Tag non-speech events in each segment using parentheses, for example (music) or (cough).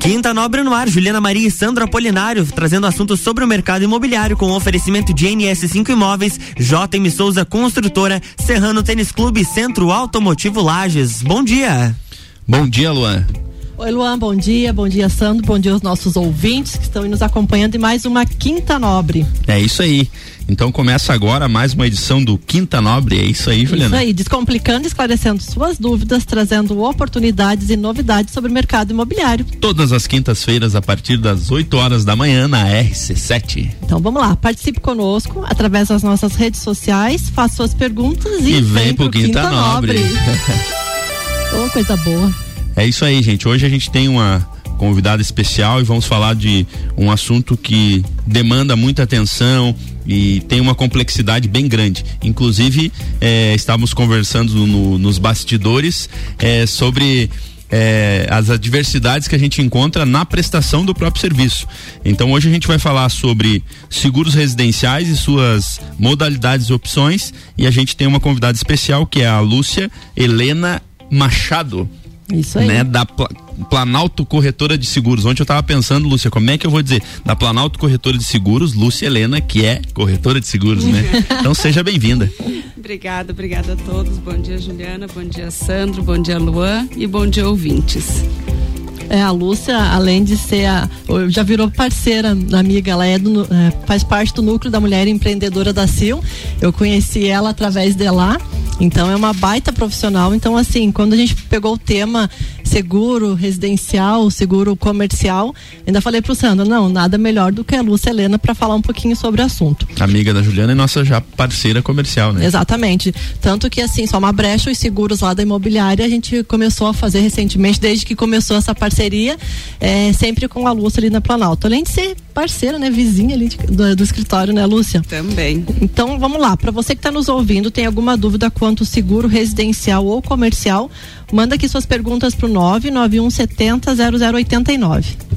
Quinta Nobre no ar, Juliana Maria e Sandro Apolinário trazendo assuntos sobre o mercado imobiliário com oferecimento de NS5 Imóveis, JM Souza Construtora, Serrano Tênis Clube Centro Automotivo Lages. Bom dia. Bom dia, Luan. Oi, Luan, bom dia, bom dia, Sandro, bom dia aos nossos ouvintes que estão nos acompanhando em mais uma Quinta Nobre. É isso aí. Então começa agora mais uma edição do Quinta Nobre, é isso aí, Juliana? Isso aí, descomplicando esclarecendo suas dúvidas, trazendo oportunidades e novidades sobre o mercado imobiliário. Todas as quintas-feiras a partir das 8 horas da manhã na RC7. Então vamos lá, participe conosco através das nossas redes sociais, faça suas perguntas e, e vem, vem pro, pro Quinta, Quinta Nobre. Nobre. (laughs) oh, coisa boa. É isso aí, gente. Hoje a gente tem uma convidada especial e vamos falar de um assunto que demanda muita atenção e tem uma complexidade bem grande. Inclusive, é, estávamos conversando no, nos bastidores é, sobre é, as adversidades que a gente encontra na prestação do próprio serviço. Então hoje a gente vai falar sobre seguros residenciais e suas modalidades e opções e a gente tem uma convidada especial que é a Lúcia Helena Machado. Isso aí. Né, da Pla Planalto Corretora de Seguros. Ontem eu estava pensando, Lúcia, como é que eu vou dizer? Da Planalto Corretora de Seguros, Lúcia Helena, que é corretora de seguros, né? (laughs) então seja bem-vinda. obrigada, obrigada a todos. Bom dia, Juliana. Bom dia, Sandro. Bom dia, Luan. E bom dia, ouvintes. É, a Lúcia, além de ser a. Já virou parceira, amiga, ela é, do, é faz parte do núcleo da mulher empreendedora da CIL. Eu conheci ela através de lá. Então é uma baita profissional. Então, assim, quando a gente pegou o tema seguro residencial, seguro comercial, ainda falei pro Sandro, não, nada melhor do que a Lúcia Helena para falar um pouquinho sobre o assunto. Amiga da Juliana e nossa já parceira comercial, né? Exatamente. Tanto que assim, só uma brecha os seguros lá da imobiliária a gente começou a fazer recentemente, desde que começou essa parceria, é, sempre com a Lúcia ali na Planalto. Além de ser parceira, né, vizinha ali de, do, do, escritório, né, Lúcia? Também. Então, vamos lá, para você que está nos ouvindo, tem alguma dúvida quanto seguro residencial ou comercial, Manda aqui suas perguntas pro 99170 0089.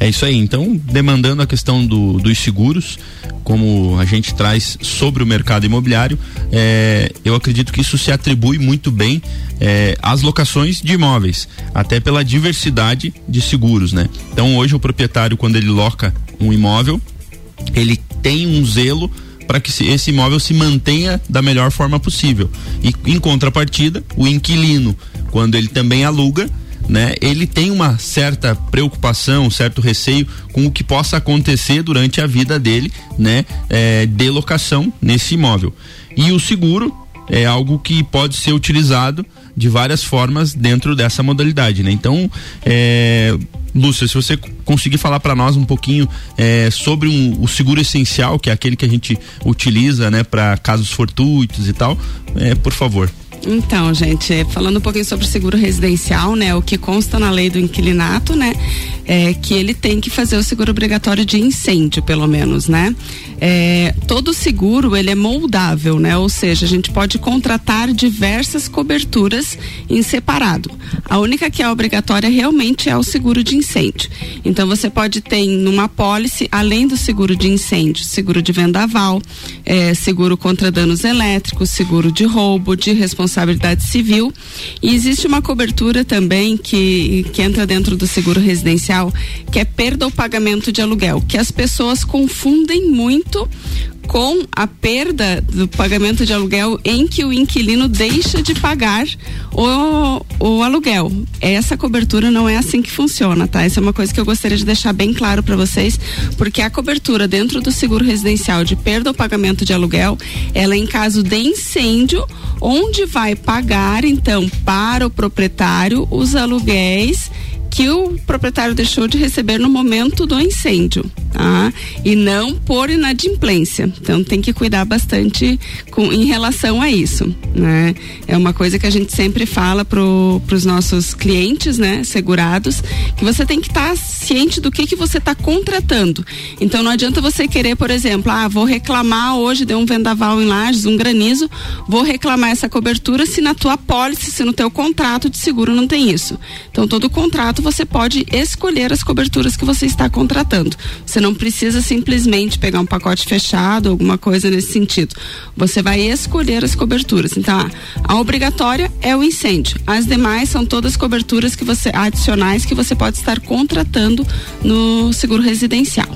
É isso aí. Então, demandando a questão do, dos seguros, como a gente traz sobre o mercado imobiliário, é, eu acredito que isso se atribui muito bem é, às locações de imóveis, até pela diversidade de seguros, né? Então, hoje o proprietário, quando ele loca um imóvel, ele tem um zelo para que esse imóvel se mantenha da melhor forma possível. E em contrapartida, o inquilino, quando ele também aluga, né, ele tem uma certa preocupação, um certo receio com o que possa acontecer durante a vida dele, né, é, de locação nesse imóvel. E o seguro é algo que pode ser utilizado de várias formas dentro dessa modalidade, né? Então, é, Lúcia, se você conseguir falar para nós um pouquinho é, sobre um, o seguro essencial, que é aquele que a gente utiliza, né, para casos fortuitos e tal, é, por favor. Então, gente, falando um pouquinho sobre o seguro residencial, né, o que consta na lei do inquilinato, né, é que ele tem que fazer o seguro obrigatório de incêndio, pelo menos, né? É, todo seguro ele é moldável, né? Ou seja, a gente pode contratar diversas coberturas em separado. A única que é obrigatória realmente é o seguro de incêndio. Então você pode ter numa pólice, além do seguro de incêndio, seguro de vendaval, é, seguro contra danos elétricos, seguro de roubo, de responsabilidade civil. E existe uma cobertura também que, que entra dentro do seguro residencial que é perda ou pagamento de aluguel, que as pessoas confundem muito com a perda do pagamento de aluguel em que o inquilino deixa de pagar o, o aluguel. Essa cobertura não é assim que funciona, tá? Essa é uma coisa que eu gostaria de deixar bem claro para vocês, porque a cobertura dentro do seguro residencial de perda ou pagamento de aluguel, ela é em caso de incêndio, onde vai pagar então para o proprietário os aluguéis que o proprietário deixou de receber no momento do incêndio, tá? E não por inadimplência. Então tem que cuidar bastante com, em relação a isso, né? É uma coisa que a gente sempre fala para os nossos clientes, né, segurados, que você tem que estar tá ciente do que que você está contratando. Então não adianta você querer, por exemplo, ah, vou reclamar hoje de um vendaval em Lages, um granizo, vou reclamar essa cobertura se na tua pólice, se no teu contrato de seguro não tem isso. Então todo contrato você pode escolher as coberturas que você está contratando. Você não não precisa simplesmente pegar um pacote fechado, alguma coisa nesse sentido. Você vai escolher as coberturas. Então, a obrigatória é o incêndio. As demais são todas coberturas que você adicionais que você pode estar contratando no seguro residencial.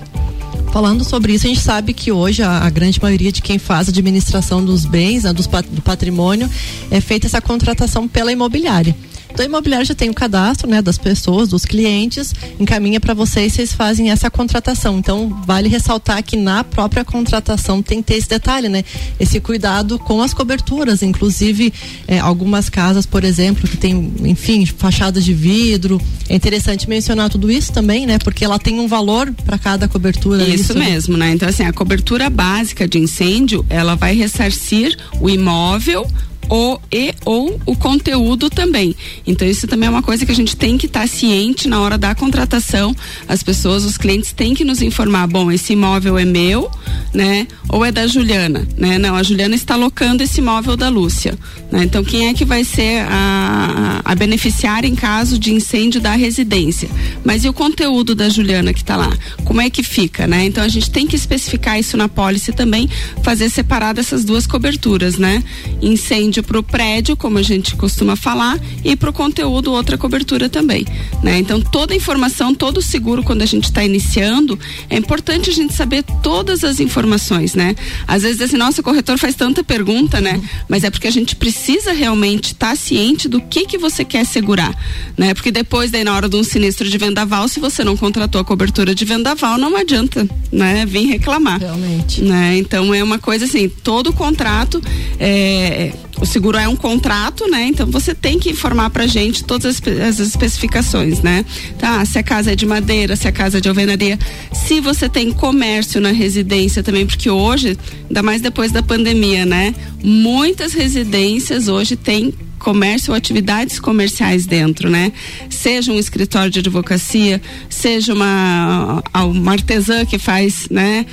Falando sobre isso, a gente sabe que hoje a, a grande maioria de quem faz administração dos bens, né, dos, do patrimônio, é feita essa contratação pela imobiliária. Então, a imobiliária já tem o cadastro, né, das pessoas, dos clientes, encaminha para vocês, vocês fazem essa contratação. Então, vale ressaltar que na própria contratação tem que ter esse detalhe, né? Esse cuidado com as coberturas, inclusive eh, algumas casas, por exemplo, que tem, enfim, fachadas de vidro. É interessante mencionar tudo isso também, né? Porque ela tem um valor para cada cobertura. Isso, isso mesmo, né? Então, assim, a cobertura básica de incêndio, ela vai ressarcir o imóvel o e ou o conteúdo também. Então isso também é uma coisa que a gente tem que estar tá ciente na hora da contratação. As pessoas, os clientes têm que nos informar, bom, esse imóvel é meu, né? Ou é da Juliana, né? Não, a Juliana está locando esse imóvel da Lúcia, né? Então quem é que vai ser a, a beneficiária em caso de incêndio da residência? Mas e o conteúdo da Juliana que está lá? Como é que fica, né? Então a gente tem que especificar isso na pólice também, fazer separado essas duas coberturas, né? Incêndio para o prédio, como a gente costuma falar, e para o conteúdo outra cobertura também. Né? Então toda informação, todo seguro quando a gente está iniciando, é importante a gente saber todas as informações, né? Às vezes assim, nossa, o corretor faz tanta pergunta, né? Mas é porque a gente precisa realmente estar tá ciente do que que você quer segurar, né? Porque depois daí na hora de um sinistro de vendaval, se você não contratou a cobertura de vendaval, não adianta, né? Vir reclamar. Realmente. Né? Então é uma coisa assim, todo contrato é, o seguro é um contrato, né? Então você tem que informar pra gente todas as, as, especificações, né? Tá? Se a casa é de madeira, se a casa é de alvenaria, se você tem comércio na residência também, porque hoje, ainda mais depois da pandemia, né? Muitas residências hoje têm comércio ou atividades comerciais dentro, né? Seja um escritório de advocacia, seja uma, uma artesã que faz, né,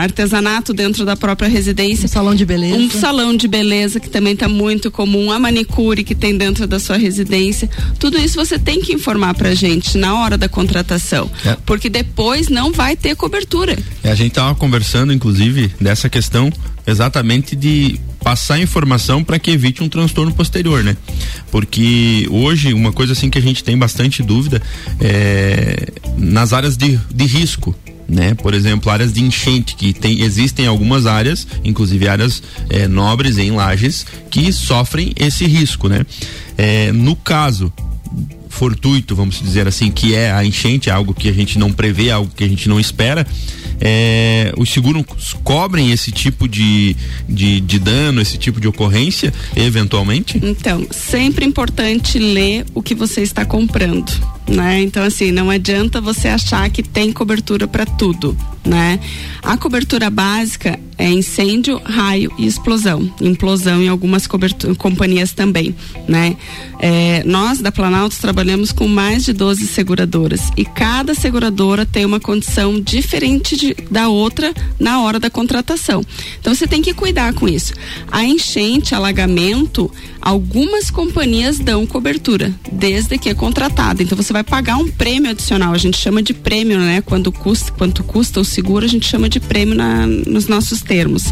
artesanato dentro da própria residência. Um salão de beleza. Um salão de beleza que também está muito comum, a manicure que tem dentro da sua residência. Tudo isso você tem que informar pra gente na hora da contratação, é. porque depois não vai ter cobertura. É, a gente tava conversando, inclusive, dessa questão exatamente de passar informação para que evite um transtorno posterior, né? Porque hoje uma coisa assim que a gente tem bastante dúvida é nas áreas de, de risco, né? Por exemplo, áreas de enchente que tem, existem algumas áreas, inclusive áreas é, nobres em lajes que sofrem esse risco, né? É, no caso fortuito, vamos dizer assim, que é a enchente, algo que a gente não prevê, algo que a gente não espera, é, os seguros cobrem esse tipo de, de, de dano, esse tipo de ocorrência, eventualmente? Então, sempre importante ler o que você está comprando. Né? Então assim, não adianta você achar que tem cobertura para tudo, né? A cobertura básica é incêndio, raio e explosão, implosão em algumas companhias também, né? É, nós da Planalto trabalhamos com mais de 12 seguradoras e cada seguradora tem uma condição diferente de, da outra na hora da contratação. Então você tem que cuidar com isso. A enchente, alagamento, algumas companhias dão cobertura desde que é contratada. Então você vai pagar um prêmio adicional. A gente chama de prêmio, né? Quando custa, quanto custa o seguro, a gente chama de prêmio na, nos nossos termos.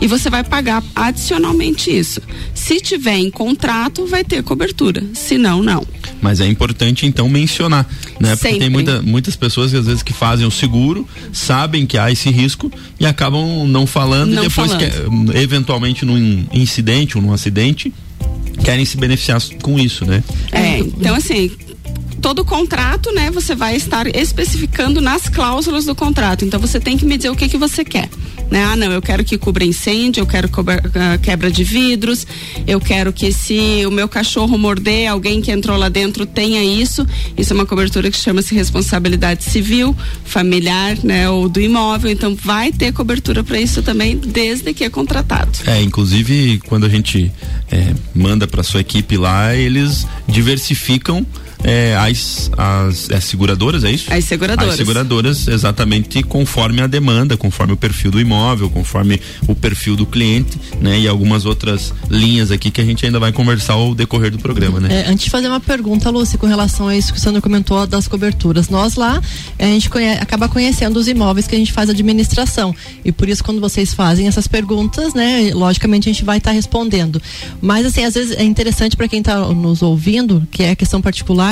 E você vai pagar adicionalmente isso. Se tiver em contrato, vai ter cobertura. Se não, não. Mas é importante então mencionar, né? Porque tem muita, muitas pessoas às vezes que fazem o seguro, sabem que há esse risco e acabam não falando não e depois falando. que eventualmente num incidente ou num acidente querem se beneficiar com isso, né? É, então assim, todo contrato, né, você vai estar especificando nas cláusulas do contrato. Então você tem que me dizer o que que você quer. Né? Ah, não, eu quero que cubra incêndio, eu quero uh, quebra de vidros, eu quero que se o meu cachorro morder, alguém que entrou lá dentro tenha isso. Isso é uma cobertura que chama-se responsabilidade civil, familiar, né, ou do imóvel. Então vai ter cobertura para isso também desde que é contratado. É, inclusive quando a gente é, manda para sua equipe lá, eles diversificam é, as, as, as, seguradoras, é isso? As seguradoras. As seguradoras, exatamente conforme a demanda, conforme o perfil do imóvel conforme o perfil do cliente, né? E algumas outras linhas aqui que a gente ainda vai conversar ao decorrer do programa, né? É, antes de fazer uma pergunta, Lúcia, com relação a isso que o Sandro comentou das coberturas. Nós lá, a gente conhece, acaba conhecendo os imóveis que a gente faz administração. E por isso, quando vocês fazem essas perguntas, né, logicamente a gente vai estar tá respondendo. Mas, assim, às vezes é interessante para quem está nos ouvindo, que é questão particular,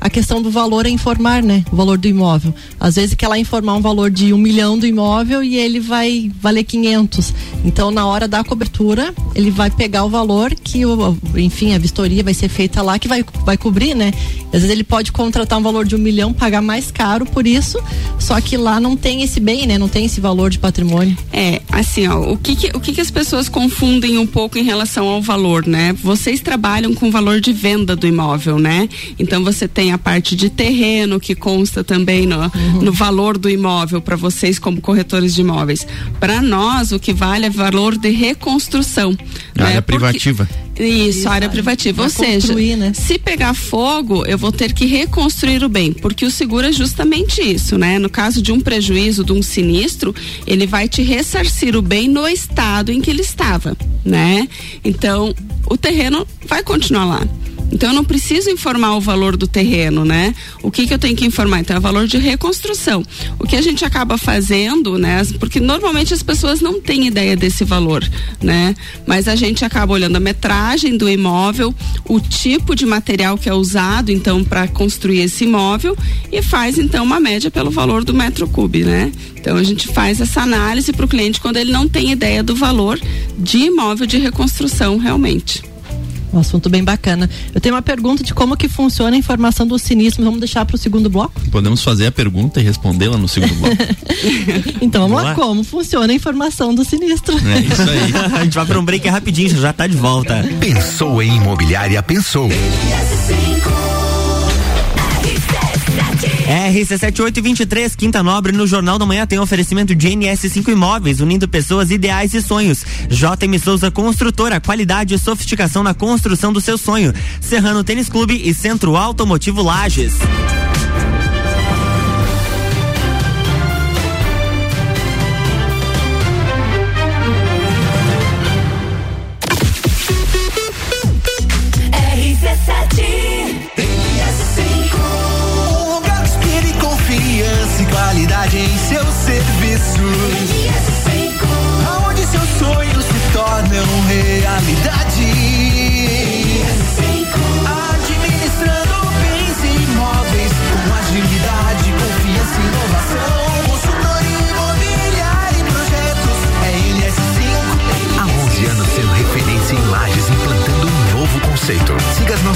a questão do valor é informar, né? O valor do imóvel. Às vezes quer lá informar um valor de um milhão do imóvel e ele vai valer 500. Então, na hora da cobertura, ele vai pegar o valor que, o, enfim, a vistoria vai ser feita lá, que vai, vai cobrir, né? Às vezes ele pode contratar um valor de um milhão, pagar mais caro por isso, só que lá não tem esse bem, né? Não tem esse valor de patrimônio. É, assim, ó, o que que, o que que as pessoas confundem um pouco em relação ao valor, né? Vocês trabalham com o valor de venda do imóvel, né? Então você tem a parte de terreno que consta também no, uhum. no valor do imóvel para vocês como corretores de imóveis. Para nós, o que vale é valor de reconstrução. A né? área privativa. Isso, área privativa. Ou seja, né? se pegar fogo, eu vou ter que reconstruir o bem, porque o seguro é justamente isso, né? No caso de um prejuízo, de um sinistro, ele vai te ressarcir o bem no estado em que ele estava, né? Então, o terreno vai continuar lá. Então eu não preciso informar o valor do terreno, né? O que que eu tenho que informar? Então é o valor de reconstrução. O que a gente acaba fazendo, né? Porque normalmente as pessoas não têm ideia desse valor, né? Mas a gente acaba olhando a metragem do imóvel, o tipo de material que é usado, então, para construir esse imóvel e faz então uma média pelo valor do metro cube, né? Então a gente faz essa análise para o cliente quando ele não tem ideia do valor de imóvel de reconstrução realmente. Um assunto bem bacana. Eu tenho uma pergunta de como que funciona a informação do sinistro. Vamos deixar para o segundo bloco? Podemos fazer a pergunta e respondê-la no segundo bloco. (laughs) então vamos, vamos lá. lá. Como funciona a informação do sinistro? É isso aí. (laughs) a gente vai para um break rapidinho, já está de volta. Pensou em imobiliária, pensou. RC7823, Quinta Nobre, no Jornal da Manhã tem oferecimento de NS5 Imóveis, unindo pessoas, ideais e sonhos. JM Souza Construtora, qualidade e sofisticação na construção do seu sonho. Serrano Tênis Clube e Centro Automotivo Lages.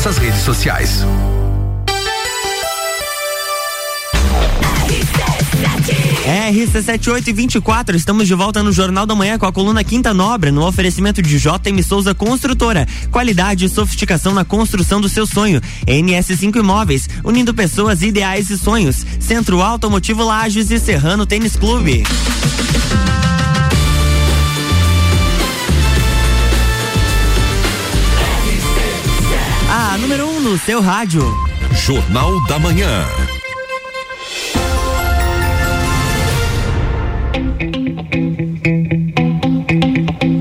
Nossas redes sociais. RC7824, estamos de volta no Jornal da Manhã com a coluna Quinta Nobre, no oferecimento de JM Souza Construtora. Qualidade e sofisticação na construção do seu sonho. NS5 Imóveis, unindo pessoas, ideais e sonhos. Centro Automotivo Lages e Serrano Tênis Clube. No seu rádio. Jornal da Manhã.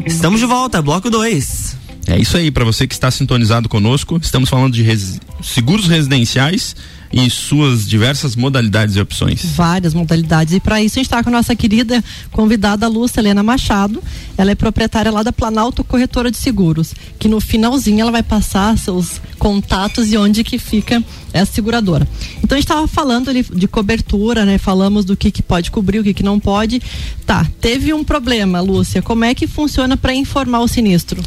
Estamos de volta, bloco 2. É isso aí, para você que está sintonizado conosco, estamos falando de res... seguros residenciais e suas diversas modalidades e opções. Várias modalidades. E para isso a gente está com a nossa querida convidada Lúcia Helena Machado. Ela é proprietária lá da Planalto Corretora de Seguros, que no finalzinho ela vai passar seus contatos e onde que fica essa seguradora. Então a gente estava falando ali de cobertura, né? Falamos do que, que pode cobrir, o que, que não pode. Tá, teve um problema, Lúcia. Como é que funciona para informar o sinistro?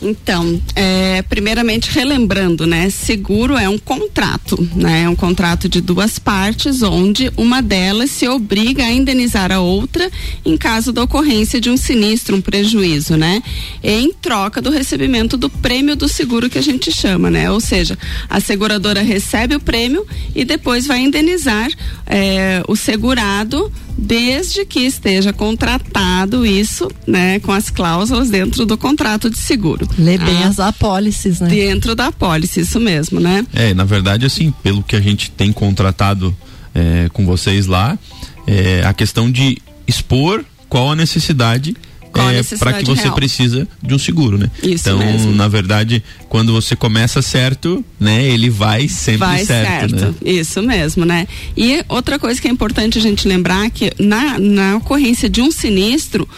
Então, é, primeiramente relembrando, né? Seguro é um contrato, né? É um contrato de duas partes, onde uma delas se obriga a indenizar a outra em caso da ocorrência de um sinistro, um prejuízo, né? Em troca do recebimento do prêmio do seguro que a gente chama, né? Ou seja, a seguradora recebe o prêmio e depois vai indenizar é, o segurado desde que esteja contratado isso, né, com as cláusulas dentro do contrato de seguro. Lê bem ah, as apólices, né? Dentro da apólice, isso mesmo, né? É, na verdade, assim, pelo que a gente tem contratado é, com vocês lá, é, a questão de expor qual a necessidade é, para que você real. precisa de um seguro, né? Isso então, mesmo. na verdade, quando você começa certo, né, ele vai sempre vai certo, né? Isso mesmo, né? E outra coisa que é importante a gente lembrar que na, na ocorrência de um sinistro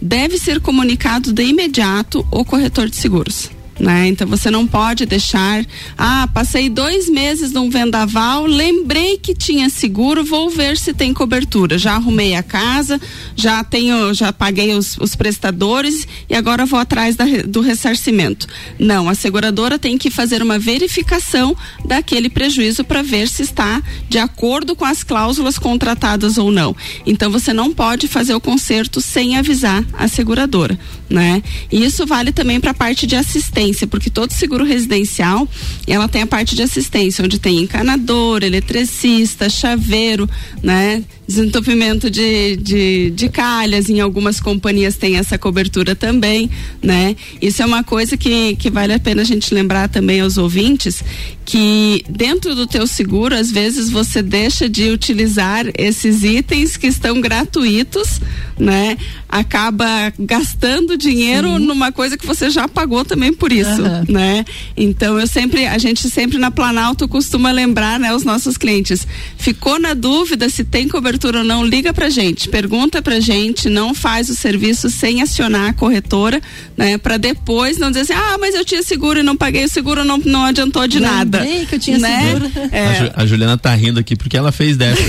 deve ser comunicado de imediato o corretor de seguros. Né? Então você não pode deixar, ah, passei dois meses num vendaval, lembrei que tinha seguro, vou ver se tem cobertura. Já arrumei a casa, já tenho, já paguei os, os prestadores e agora vou atrás da, do ressarcimento. Não, a seguradora tem que fazer uma verificação daquele prejuízo para ver se está de acordo com as cláusulas contratadas ou não. Então você não pode fazer o conserto sem avisar a seguradora, né? E isso vale também para a parte de assistência porque todo seguro residencial ela tem a parte de assistência, onde tem encanador, eletricista, chaveiro, né? Desentupimento de, de, de calhas, em algumas companhias tem essa cobertura também, né? Isso é uma coisa que, que vale a pena a gente lembrar também aos ouvintes, que dentro do teu seguro, às vezes você deixa de utilizar esses itens que estão gratuitos, né? Acaba gastando dinheiro Sim. numa coisa que você já pagou também por isso, uhum. né? Então eu sempre, a gente sempre na Planalto costuma lembrar, né, os nossos clientes. Ficou na dúvida se tem cobertura ou não, liga pra gente, pergunta pra gente, não faz o serviço sem acionar a corretora, né? Para depois não dizer assim, ah, mas eu tinha seguro e não paguei o seguro, não, não adiantou de Lembrei nada. que eu tinha né? seguro. É. A, Ju, a, Juliana tá rindo aqui porque ela fez dessa.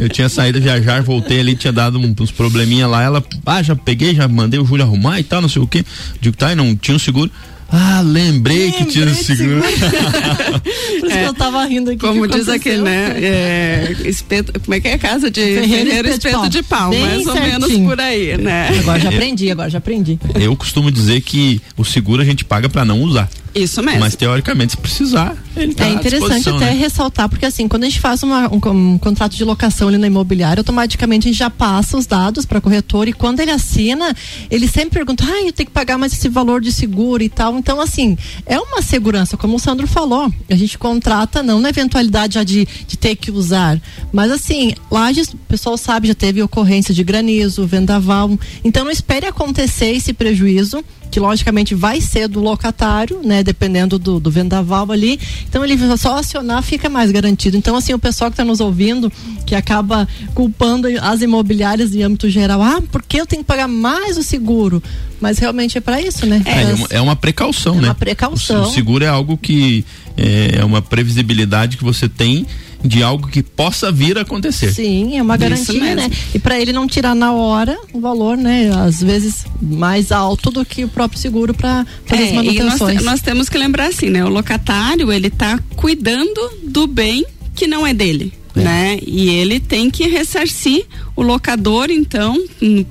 eu tinha saído viajar, voltei ali, tinha dado uns probleminha lá, ela, ah, já peguei, já mandei o Júlio arrumar e tal, não sei o que. Digo, tá, e não tinha um seguro. Ah, lembrei, lembrei que tinha um seguro. (laughs) Por isso é, que eu tava rindo aqui. Como diz aqui, né? É, espeto, como é que é a casa de Ferreira espeto, de pau, de pau mais certinho. ou menos por aí, né? Agora já aprendi, agora já aprendi. Eu costumo dizer que o seguro a gente paga para não usar. Isso mesmo. Mas teoricamente, se precisar, ele tá É interessante até né? ressaltar, porque assim, quando a gente faz uma, um, um, contrato de locação ali na imobiliária, automaticamente a gente já passa os dados para corretor e quando ele assina, ele sempre pergunta, ah, eu tenho que pagar mais esse valor de seguro e tal. Então, assim, é uma segurança, como o Sandro falou. A gente contrata não na eventualidade já de, de ter que usar. Mas assim, lá o pessoal sabe, já teve ocorrência de granizo, vendaval. Então não espere acontecer esse prejuízo que logicamente vai ser do locatário, né? Dependendo do, do vendaval ali. Então ele só acionar fica mais garantido. Então, assim, o pessoal que está nos ouvindo, que acaba culpando as imobiliárias em âmbito geral, ah, porque eu tenho que pagar mais o seguro? Mas realmente é para isso, né? É, é, uma, é uma precaução, é né? Uma precaução. O, seguro é algo que é, é uma previsibilidade que você tem de algo que possa vir a acontecer. Sim, é uma garantia, né? E para ele não tirar na hora o valor, né? Às vezes mais alto do que o próprio seguro para fazer é, as manutenções. Nós, nós, temos que lembrar assim, né? O locatário ele está cuidando do bem que não é dele. É. Né? E ele tem que ressarcir o locador, então,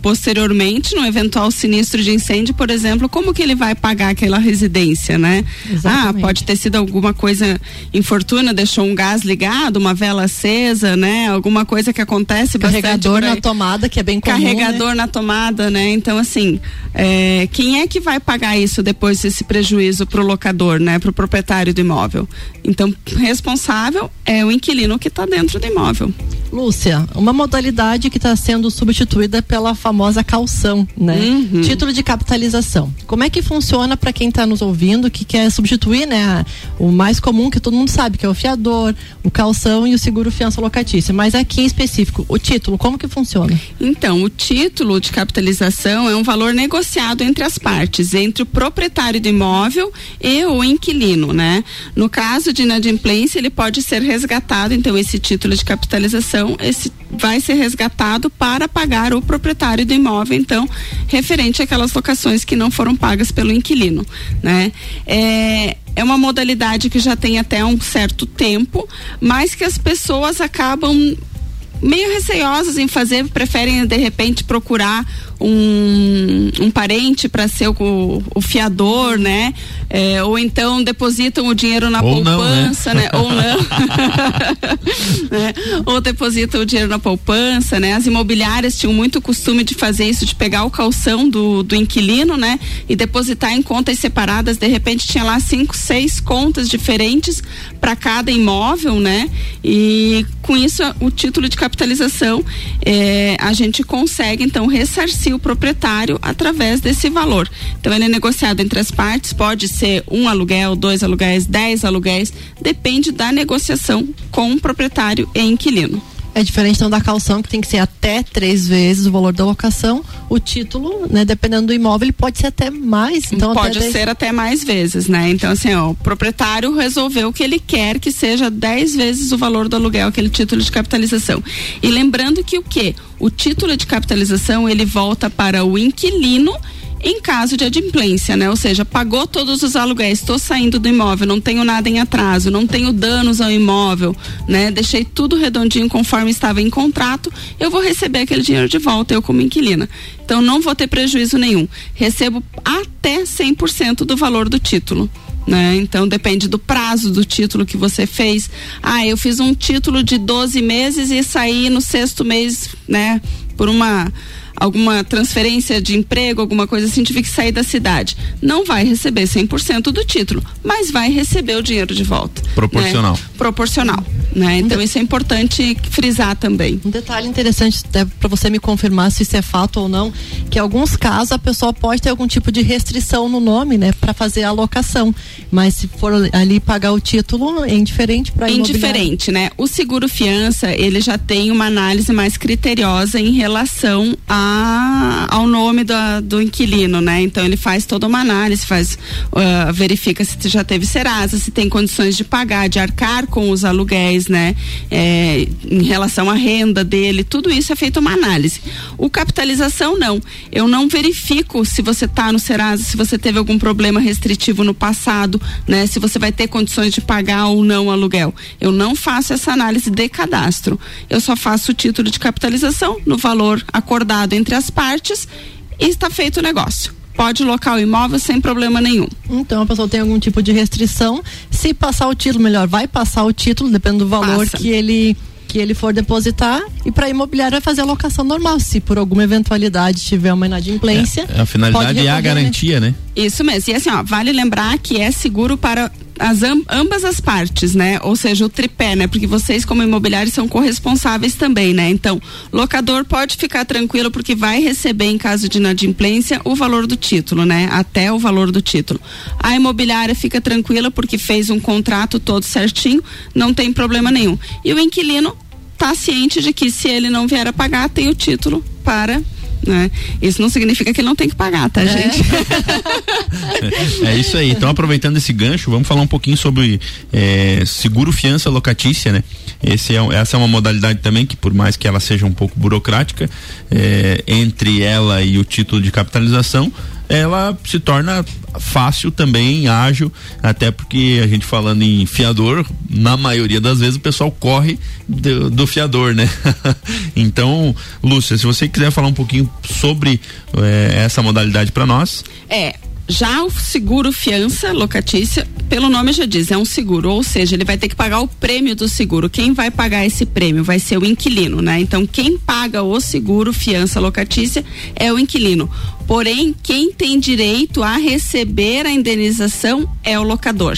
posteriormente, no eventual sinistro de incêndio, por exemplo, como que ele vai pagar aquela residência, né? Exatamente. Ah, pode ter sido alguma coisa infortuna, deixou um gás ligado, uma vela acesa, né? Alguma coisa que acontece Carregador na tomada, que é bem comum, Carregador né? na tomada, né? Então, assim, é, quem é que vai pagar isso depois, esse prejuízo pro locador, né? Pro proprietário do imóvel? Então, responsável é o inquilino que está dentro do imóvel. Lúcia, uma modalidade que está sendo substituída pela famosa calção, né? Uhum. Título de capitalização. Como é que funciona para quem está nos ouvindo que quer substituir, né? O mais comum que todo mundo sabe, que é o fiador, o calção e o seguro fiança locatícia. Mas aqui em específico, o título, como que funciona? Então, o título de capitalização é um valor negociado entre as partes, entre o proprietário do imóvel e o inquilino, né? No caso de inadimplência, ele pode ser resgatado, então esse título de capitalização esse vai ser resgatado para pagar o proprietário do imóvel, então, referente àquelas locações que não foram pagas pelo inquilino, né? É, é uma modalidade que já tem até um certo tempo, mas que as pessoas acabam meio receiosas em fazer, preferem de repente procurar um, um parente para ser o, o, fiador, né? É, ou então depositam o dinheiro na ou poupança, não, né? né? Ou (laughs) não. (laughs) né? Ou depositam o dinheiro na poupança, né? As imobiliárias tinham muito costume de fazer isso, de pegar o calção do, do inquilino, né? E depositar em contas separadas. De repente tinha lá cinco, seis contas diferentes para cada imóvel, né? E com isso o título de capitalização é, a gente consegue então ressarcir o proprietário através desse valor. Então ele é negociado entre as partes, pode ser um aluguel, dois aluguéis, dez aluguéis, depende da negociação com o proprietário e inquilino. É diferente então da calção, que tem que ser até três vezes o valor da locação. O título, né, dependendo do imóvel, ele pode ser até mais. Então pode até ser até mais vezes, né? Então, assim, ó, o proprietário resolveu que ele quer que seja dez vezes o valor do aluguel, aquele título de capitalização. E lembrando que o quê? O título de capitalização ele volta para o inquilino em caso de adimplência, né? Ou seja, pagou todos os aluguéis, estou saindo do imóvel, não tenho nada em atraso, não tenho danos ao imóvel, né? Deixei tudo redondinho conforme estava em contrato, eu vou receber aquele dinheiro de volta, eu como inquilina. Então não vou ter prejuízo nenhum. Recebo até 100% do valor do título. Né? Então depende do prazo do título que você fez. Ah, eu fiz um título de 12 meses e saí no sexto mês, né, por uma alguma transferência de emprego, alguma coisa assim, tive que sair da cidade. Não vai receber 100% do título, mas vai receber o dinheiro de volta. Proporcional. Né? Proporcional. Né? Então isso é importante frisar também. Um detalhe interessante para você me confirmar se isso é fato ou não, que em alguns casos a pessoa pode ter algum tipo de restrição no nome, né, para fazer a alocação, mas se for ali pagar o título é indiferente para indiferente, né? O seguro fiança ele já tem uma análise mais criteriosa em relação a ao nome do, do inquilino, né? Então ele faz toda uma análise, faz uh, verifica se já teve serasa, se tem condições de pagar, de arcar com os aluguéis, né? É, em relação à renda dele, tudo isso é feito uma análise. O capitalização não. Eu não verifico se você está no Serasa, se você teve algum problema restritivo no passado, né? Se você vai ter condições de pagar ou não o aluguel. Eu não faço essa análise de cadastro. Eu só faço o título de capitalização no valor acordado entre as partes e está feito o negócio pode locar o imóvel sem problema nenhum. Então a pessoa tem algum tipo de restrição, se passar o título, melhor, vai passar o título, dependendo do valor Passa. que ele que ele for depositar e para imobiliária vai fazer a locação normal. Se por alguma eventualidade tiver uma inadimplência. É, a finalidade é a né? garantia, né? Isso mesmo. E assim, ó, vale lembrar que é seguro para as ambas as partes, né? Ou seja, o tripé, né? Porque vocês como imobiliários são corresponsáveis também, né? Então, locador pode ficar tranquilo porque vai receber em caso de inadimplência o valor do título, né? Até o valor do título. A imobiliária fica tranquila porque fez um contrato todo certinho, não tem problema nenhum. E o inquilino tá ciente de que se ele não vier a pagar, tem o título para né? Isso não significa que ele não tem que pagar, tá, é. gente? (laughs) é isso aí. Então, aproveitando esse gancho, vamos falar um pouquinho sobre é, seguro fiança locatícia, né? Esse é, essa é uma modalidade também que, por mais que ela seja um pouco burocrática, é, entre ela e o título de capitalização, ela se torna fácil também, ágil, até porque a gente falando em fiador, na maioria das vezes o pessoal corre do, do fiador, né? (laughs) então, Lúcia, se você quiser falar um pouquinho sobre eh, essa modalidade para nós. É, já o seguro fiança locatícia, pelo nome já diz, é um seguro, ou seja, ele vai ter que pagar o prêmio do seguro. Quem vai pagar esse prêmio vai ser o inquilino, né? Então, quem paga o seguro fiança locatícia é o inquilino. Porém, quem tem direito a receber a indenização é o locador.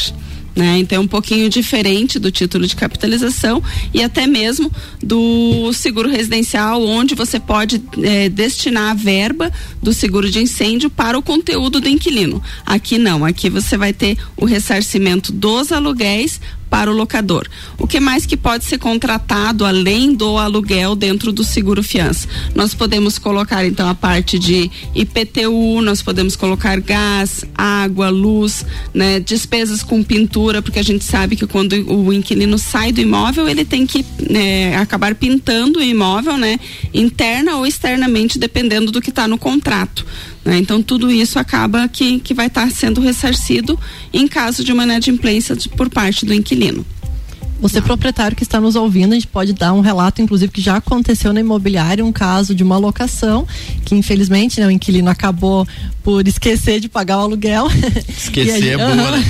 Né? Então é um pouquinho diferente do título de capitalização e até mesmo do seguro residencial, onde você pode é, destinar a verba do seguro de incêndio para o conteúdo do inquilino. Aqui não, aqui você vai ter o ressarcimento dos aluguéis para o locador. O que mais que pode ser contratado além do aluguel dentro do seguro fiança? Nós podemos colocar então a parte de IPTU, nós podemos colocar gás, água, luz, né, despesas com pintura, porque a gente sabe que quando o inquilino sai do imóvel, ele tem que né, acabar pintando o imóvel, né, interna ou externamente, dependendo do que está no contrato. Né? Então, tudo isso acaba que, que vai estar tá sendo ressarcido em caso de uma inadimplência de, por parte do inquilino. Você proprietário que está nos ouvindo, a gente pode dar um relato, inclusive, que já aconteceu na imobiliária, um caso de uma locação, que infelizmente né, o inquilino acabou por esquecer de pagar o aluguel. Esquecer (laughs) gente, é boa, né?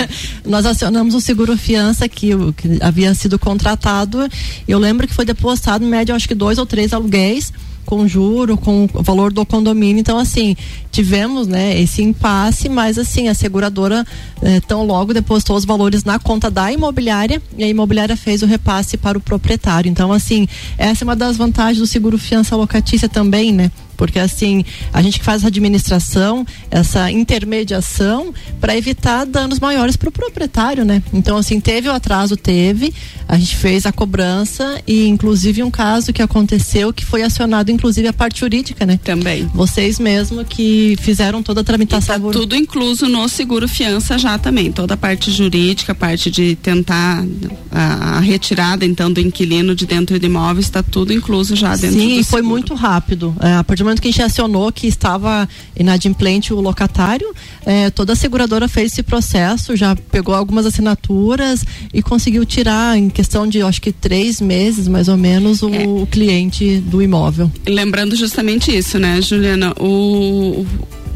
(laughs) Nós acionamos o seguro fiança que, que havia sido contratado. Eu lembro que foi depositado, em média, acho que dois ou três aluguéis com juro, com o valor do condomínio. Então, assim, tivemos, né, esse impasse, mas assim, a seguradora eh, tão logo depositou os valores na conta da imobiliária e a imobiliária fez o repasse para o proprietário. Então, assim, essa é uma das vantagens do seguro fiança locatícia também, né? Porque assim a gente faz essa administração, essa intermediação para evitar danos maiores para o proprietário, né? Então assim teve o atraso, teve, a gente fez a cobrança e inclusive um caso que aconteceu que foi acionado inclusive a parte jurídica, né? Também. Vocês mesmo que fizeram toda a tramitação. Tá tudo incluso no seguro fiança já também, toda a parte jurídica, a parte de tentar a, a retirada então do inquilino de dentro do imóvel está tudo incluso já dentro Sim, do Sim, foi muito rápido. É, a partir do momento que a gente acionou que estava inadimplente o locatário, é, toda a seguradora fez esse processo, já pegou algumas assinaturas e conseguiu tirar em questão de, acho que três meses, mais ou menos, o, é. o cliente do imóvel. Lembrando justamente isso, né, Juliana? O,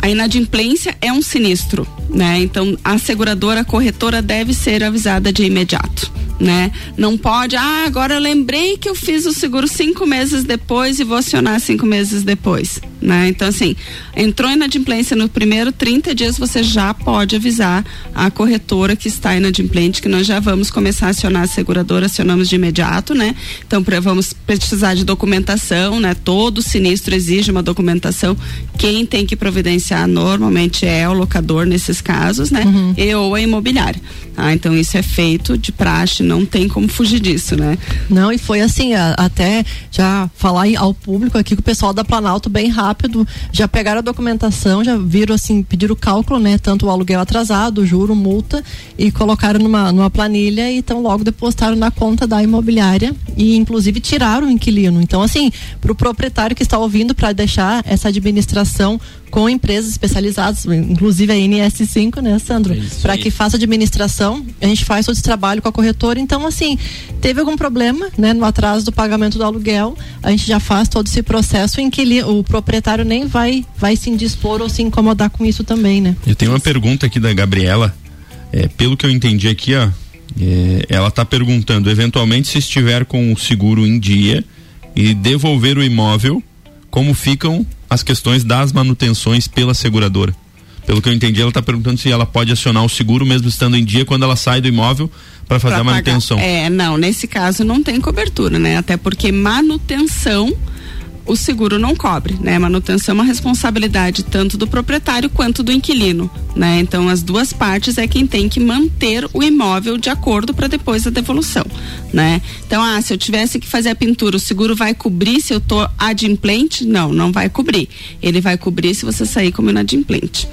a inadimplência é um sinistro, né? Então a seguradora, a corretora deve ser avisada de imediato né? Não pode, ah, agora eu lembrei que eu fiz o seguro cinco meses depois e vou acionar cinco meses depois, né? Então, assim, entrou inadimplência no primeiro 30 dias, você já pode avisar a corretora que está inadimplente, que nós já vamos começar a acionar a seguradora, acionamos de imediato, né? Então, vamos precisar de documentação, né? Todo sinistro exige uma documentação. Quem tem que providenciar normalmente é o locador nesses casos, né? Uhum. E ou a imobiliária. Ah, então isso é feito de praxe, não tem como fugir disso, né? Não, e foi assim, a, até já falar ao público aqui que o pessoal da Planalto bem rápido já pegaram a documentação, já viram assim, pediram o cálculo, né? Tanto o aluguel atrasado, juro, multa, e colocaram numa, numa planilha e então logo depositaram na conta da imobiliária e inclusive tiraram o inquilino. Então, assim, para o proprietário que está ouvindo para deixar essa administração com empresas especializadas, inclusive a NS5, né, Sandro? É para que faça administração, a gente faz todo esse trabalho com a corretora. Então, assim, teve algum problema, né, no atraso do pagamento do aluguel, a gente já faz todo esse processo em que ele, o proprietário nem vai, vai se indispor ou se incomodar com isso também, né? Eu tenho uma pergunta aqui da Gabriela. É, pelo que eu entendi aqui, ó, é, ela está perguntando, eventualmente, se estiver com o seguro em dia e devolver o imóvel, como ficam as questões das manutenções pela seguradora. Pelo que eu entendi, ela está perguntando se ela pode acionar o seguro mesmo estando em dia quando ela sai do imóvel para fazer pra a manutenção. Pagar. É, não, nesse caso não tem cobertura, né? Até porque manutenção o seguro não cobre, né? Manutenção é uma responsabilidade tanto do proprietário quanto do inquilino, né? Então as duas partes é quem tem que manter o imóvel de acordo para depois a devolução, né? Então, ah, se eu tivesse que fazer a pintura, o seguro vai cobrir se eu tô adimplente? Não, não vai cobrir. Ele vai cobrir se você sair como inadimplente.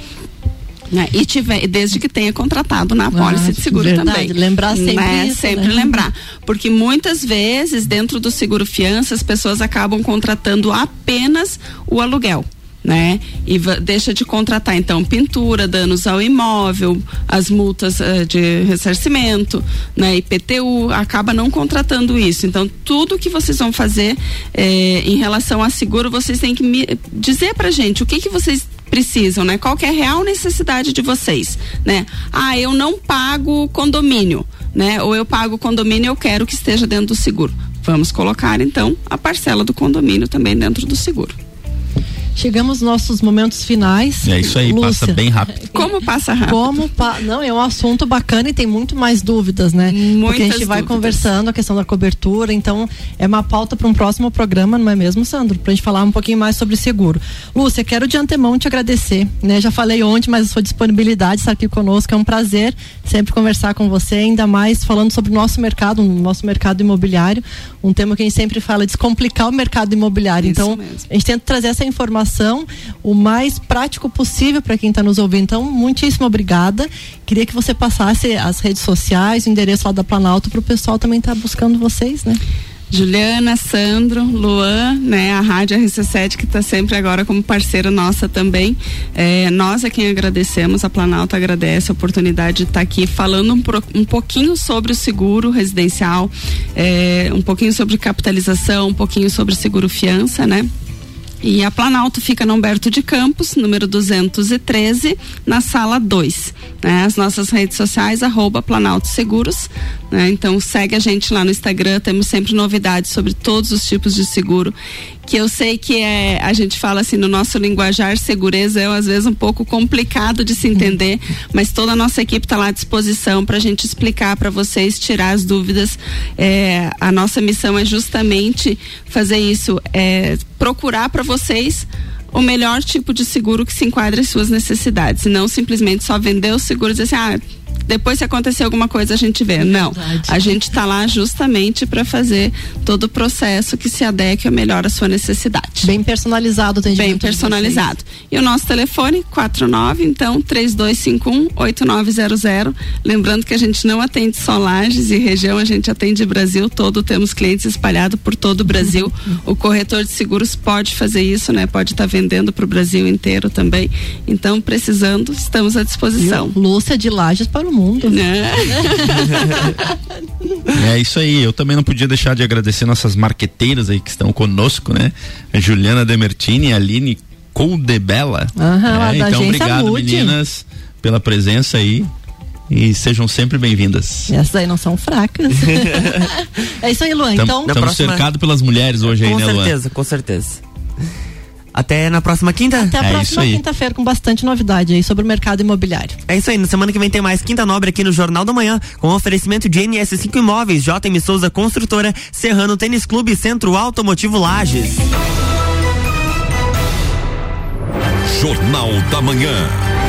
Né? E tiver, desde que tenha contratado na apólice ah, de seguro verdade. também. Lembrar sempre né? isso, Sempre né? lembrar. Porque muitas vezes, dentro do seguro fiança, as pessoas acabam contratando apenas o aluguel. Né? E deixa de contratar então pintura, danos ao imóvel, as multas uh, de ressarcimento, né? IPTU, acaba não contratando isso. Então, tudo que vocês vão fazer eh, em relação a seguro, vocês têm que me dizer pra gente o que que vocês precisam, né? Qual é a real necessidade de vocês, né? Ah, eu não pago condomínio, né? Ou eu pago condomínio, eu quero que esteja dentro do seguro. Vamos colocar então a parcela do condomínio também dentro do seguro. Chegamos nos nossos momentos finais. É isso aí, Lúcia. passa bem rápido. (laughs) Como passa rápido? Como pa... Não, é um assunto bacana e tem muito mais dúvidas, né? Muitas Porque a gente vai dúvidas. conversando a questão da cobertura, então é uma pauta para um próximo programa, não é mesmo, Sandro? Pra gente falar um pouquinho mais sobre seguro. Lúcia, quero de antemão te agradecer, né? Já falei ontem, mas a sua disponibilidade estar aqui conosco é um prazer sempre conversar com você, ainda mais falando sobre o nosso mercado, o nosso mercado imobiliário, um tema que a gente sempre fala, descomplicar o mercado imobiliário. Isso então, mesmo. a gente tenta trazer essa informação informação o mais prático possível para quem está nos ouvindo. Então, muitíssimo obrigada. Queria que você passasse as redes sociais, o endereço lá da Planalto para o pessoal também estar tá buscando vocês, né? Juliana, Sandro, Luan, né, a Rádio RC7 que está sempre agora como parceira nossa também. É, nós é quem agradecemos, a Planalto agradece a oportunidade de estar tá aqui falando um, um, pouquinho sobre o seguro residencial, é, um pouquinho sobre capitalização, um pouquinho sobre seguro fiança, né? E a Planalto fica no Humberto de Campos, número 213, na sala 2. Né? As nossas redes sociais, arroba Planalto Seguros. Né? Então segue a gente lá no Instagram, temos sempre novidades sobre todos os tipos de seguro que eu sei que é, a gente fala assim no nosso linguajar, segurança é às vezes um pouco complicado de se entender, (laughs) mas toda a nossa equipe está lá à disposição para a gente explicar para vocês, tirar as dúvidas. É, a nossa missão é justamente fazer isso, é, procurar para vocês o melhor tipo de seguro que se enquadre às suas necessidades, e não simplesmente só vender o seguro e dizer assim, ah, depois se acontecer alguma coisa a gente vê. Não, a gente está lá justamente para fazer todo o processo que se adeque melhor à sua necessidade. Bem personalizado, tem Bem personalizado. E o nosso telefone 49 então 3251 8900. Lembrando que a gente não atende só Lages e região, a gente atende Brasil todo, temos clientes espalhados por todo o Brasil. (laughs) o corretor de seguros pode fazer isso, né? Pode estar tá vendendo para o Brasil inteiro também. Então, precisando, estamos à disposição. Lúcia de Lages para o mundo. É. (laughs) é isso aí. Eu também não podia deixar de agradecer nossas marqueteiras aí que estão conosco, né? A Juliana Demertini e a Aline Coldebella. É, então, obrigado, Mude. meninas, pela presença aí e sejam sempre bem-vindas. Essas aí não são fracas. (laughs) é isso aí, Luan. então, estamos próxima... cercados pelas mulheres hoje com aí, né, Luan? Com certeza, com certeza. Até na próxima quinta? Até a é próxima quinta-feira com bastante novidade aí sobre o mercado imobiliário. É isso aí, na semana que vem tem mais Quinta Nobre aqui no Jornal da Manhã, com oferecimento de NS5 Imóveis, JM Souza Construtora, Serrano Tênis Clube, Centro Automotivo Lages. Jornal da Manhã.